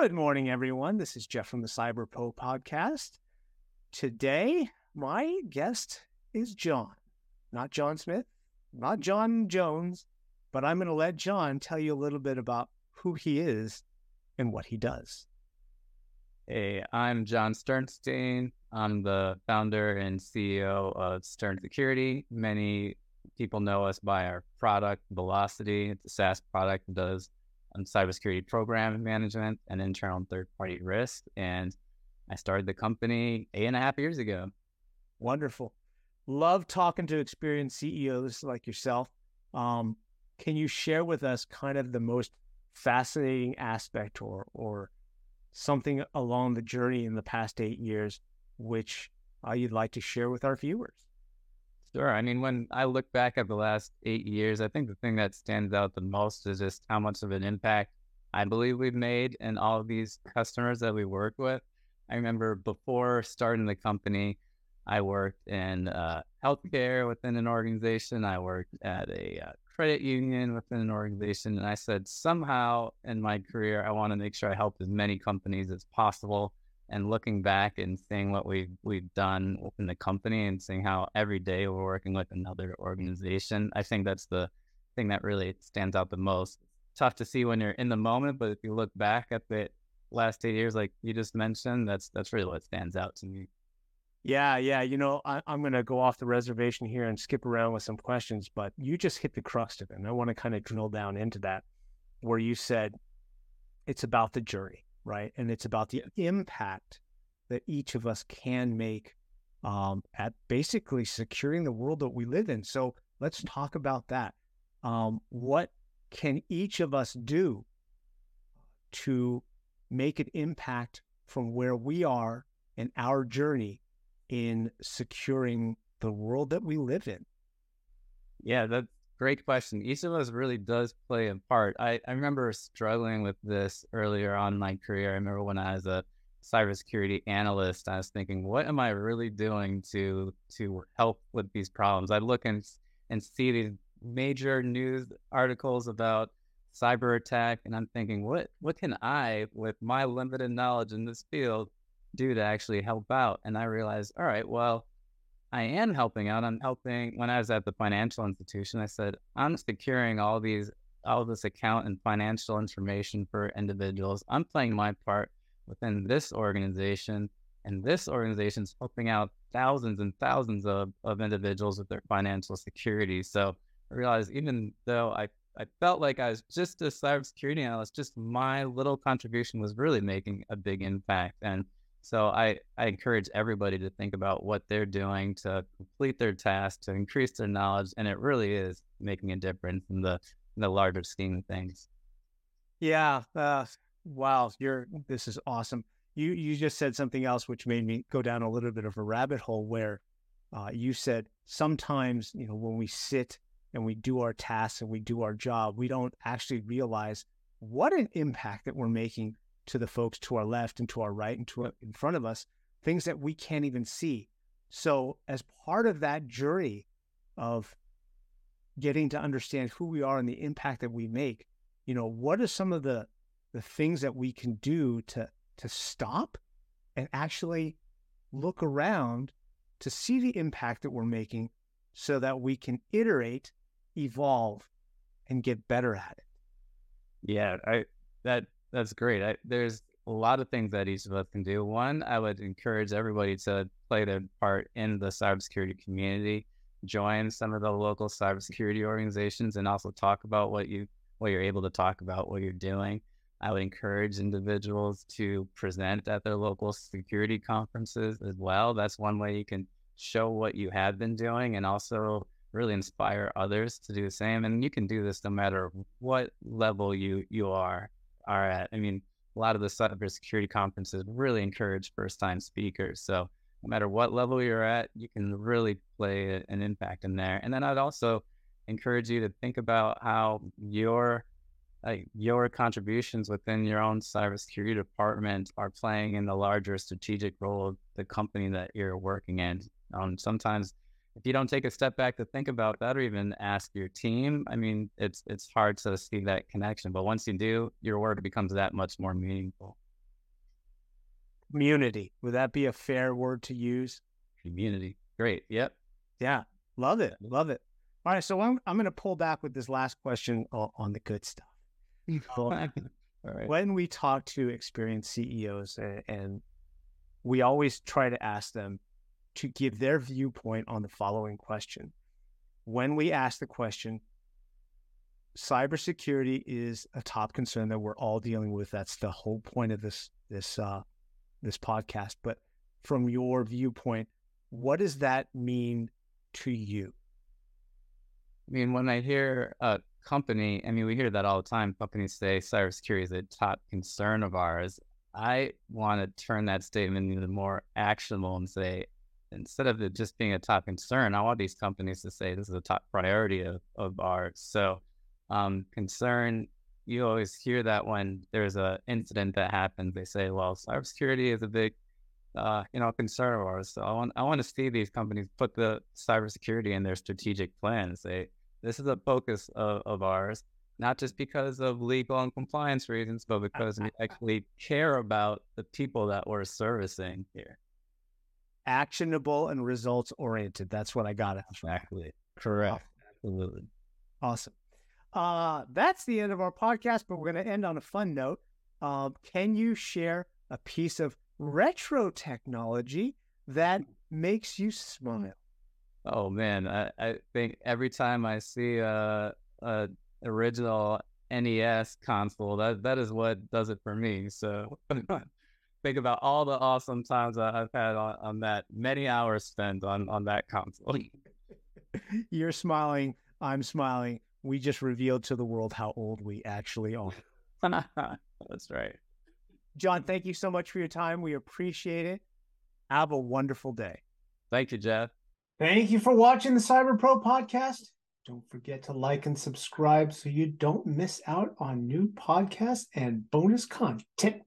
Good morning, everyone. This is Jeff from the Cyber Pro podcast. Today, my guest is Jon, not John Smith, not John Jones, but I'm going to let Jon tell you a little bit about who he is and what he does. Hey, I'm Jon Sternstein. I'm the founder and CEO of Stern Security. Many people know us by our product, Velocity. It's a SaaS product that does um, cybersecurity program management and internal third party risk. And I started the company eight and a half years ago. Wonderful. Love talking to experienced CEOs like yourself. Um, can you share with us kind of the most fascinating aspect or or something along the journey in the past eight years which uh, you'd like to share with our viewers? Sure. I mean, when I look back at the last eight years, I think the thing that stands out the most is just how much of an impact I believe we've made in all of these customers that we work with. I remember before starting the company, I worked in uh, healthcare within an organization. I worked at a uh, credit union within an organization. And I said, somehow in my career, I want to make sure I help as many companies as possible. And looking back and seeing what we've, we've done in the company and seeing how every day we're working with another organization, I think that's the thing that really stands out the most. Tough to see when you're in the moment, but if you look back at the last eight years, like you just mentioned, that's that's really what stands out to me. Yeah, yeah. You know, I, am going to go off the reservation here and skip around with some questions, but you just hit the crust of it. And I want to kind of drill down into that, where you said it's about the journey, right? And it's about the impact that each of us can make um, at basically securing the world that we live in. So let's talk about that. Um, what can each of us do to make an impact from where we are in our journey in securing the world that we live in? Yeah, that's great question. Each of us really does play a part. I, I remember struggling with this earlier on in my career. I remember when I was a cybersecurity analyst, I was thinking, what am I really doing to to help with these problems? I look and and see these major news articles about cyber attack, and I'm thinking, what what can I, with my limited knowledge in this field, do to actually help out? And I realized, all right, well, I am helping out. I'm helping when I was at the financial institution, I said, I'm securing all these all this account and financial information for individuals. I'm playing my part within this organization. And this organization is helping out thousands and thousands of, of individuals with their financial security. So I realized even though I, I felt like I was just a cybersecurity analyst, just my little contribution was really making a big impact. And so I, I encourage everybody to think about what they're doing to complete their task, to increase their knowledge, and it really is making a difference in the in the larger scheme of things. Yeah. Uh, wow. You're this is awesome. You you just said something else which made me go down a little bit of a rabbit hole where uh, you said sometimes you know when we sit and we do our tasks and we do our job, we don't actually realize what an impact that we're making to the folks to our left and to our right and to our, in front of us, things that we can't even see. So, as part of that journey of getting to understand who we are and the impact that we make, you know, what are some of the the things that we can do to to stop and actually look around to see the impact that we're making so that we can iterate, evolve, and get better at it. Yeah, I that that's great. I, there's a lot of things that each of us can do. One, I would encourage everybody to play their part in the cybersecurity community, join some of the local cybersecurity organizations, and also talk about what you what you're able to talk about, what you're doing. I would encourage individuals to present at their local security conferences as well. That's one way you can show what you have been doing and also really inspire others to do the same. And you can do this no matter what level you you are are at. I mean, a lot of the cybersecurity conferences really encourage first time speakers. So no matter what level you're at, you can really play an impact in there. And then I'd also encourage you to think about how your like your contributions within your own cybersecurity department are playing in the larger strategic role of the company that you're working in. Um, sometimes if you don't take a step back to think about that or even ask your team, I mean, it's it's hard to see that connection. But once you do, your work becomes that much more meaningful. Community. Would that be a fair word to use? Community. Great. Yep. Yeah. Love it. Love it. All right. So I'm, I'm going to pull back with this last question on, on the good stuff. All right. When we talk to experienced CEOs and, and we always try to ask them to give their viewpoint on the following question. When we ask the question, cybersecurity is a top concern that we're all dealing with. That's the whole point of this this uh, this podcast. But from your viewpoint, what does that mean to you? I mean, when I hear a company, I mean, we hear that all the time. Companies say cybersecurity is a top concern of ours. I want to turn that statement into more actionable and say, instead of it just being a top concern, I want these companies to say this is a top priority of, of ours. So, um, concern, you always hear that when there's an incident that happens, they say, well, cybersecurity is a big, uh, you know, concern of ours. So I want, I want to see these companies put the cybersecurity in their strategic plan and say, this is a focus of, of ours, not just because of legal and compliance reasons, but because we actually care about the people that we're servicing here actionable and results oriented. That's what I got. Exactly. Correct. Absolutely. Awesome. Uh, that's the end of our podcast, but we're going to end on a fun note. Um, can you share a piece of retro technology that makes you smile? Oh man, I, I think every time I see a, a original NES console, that that is what does it for me. So think about all the awesome times I've had on, on that, many hours spent on on that console. You're smiling, I'm smiling. We just revealed to the world how old we actually are. That's right. Jon, thank you so much for your time. We appreciate it. Have a wonderful day. Thank you, Jeff. Thank you for watching the Cyber Pro podcast. Don't forget to like and subscribe so you don't miss out on new podcasts and bonus content.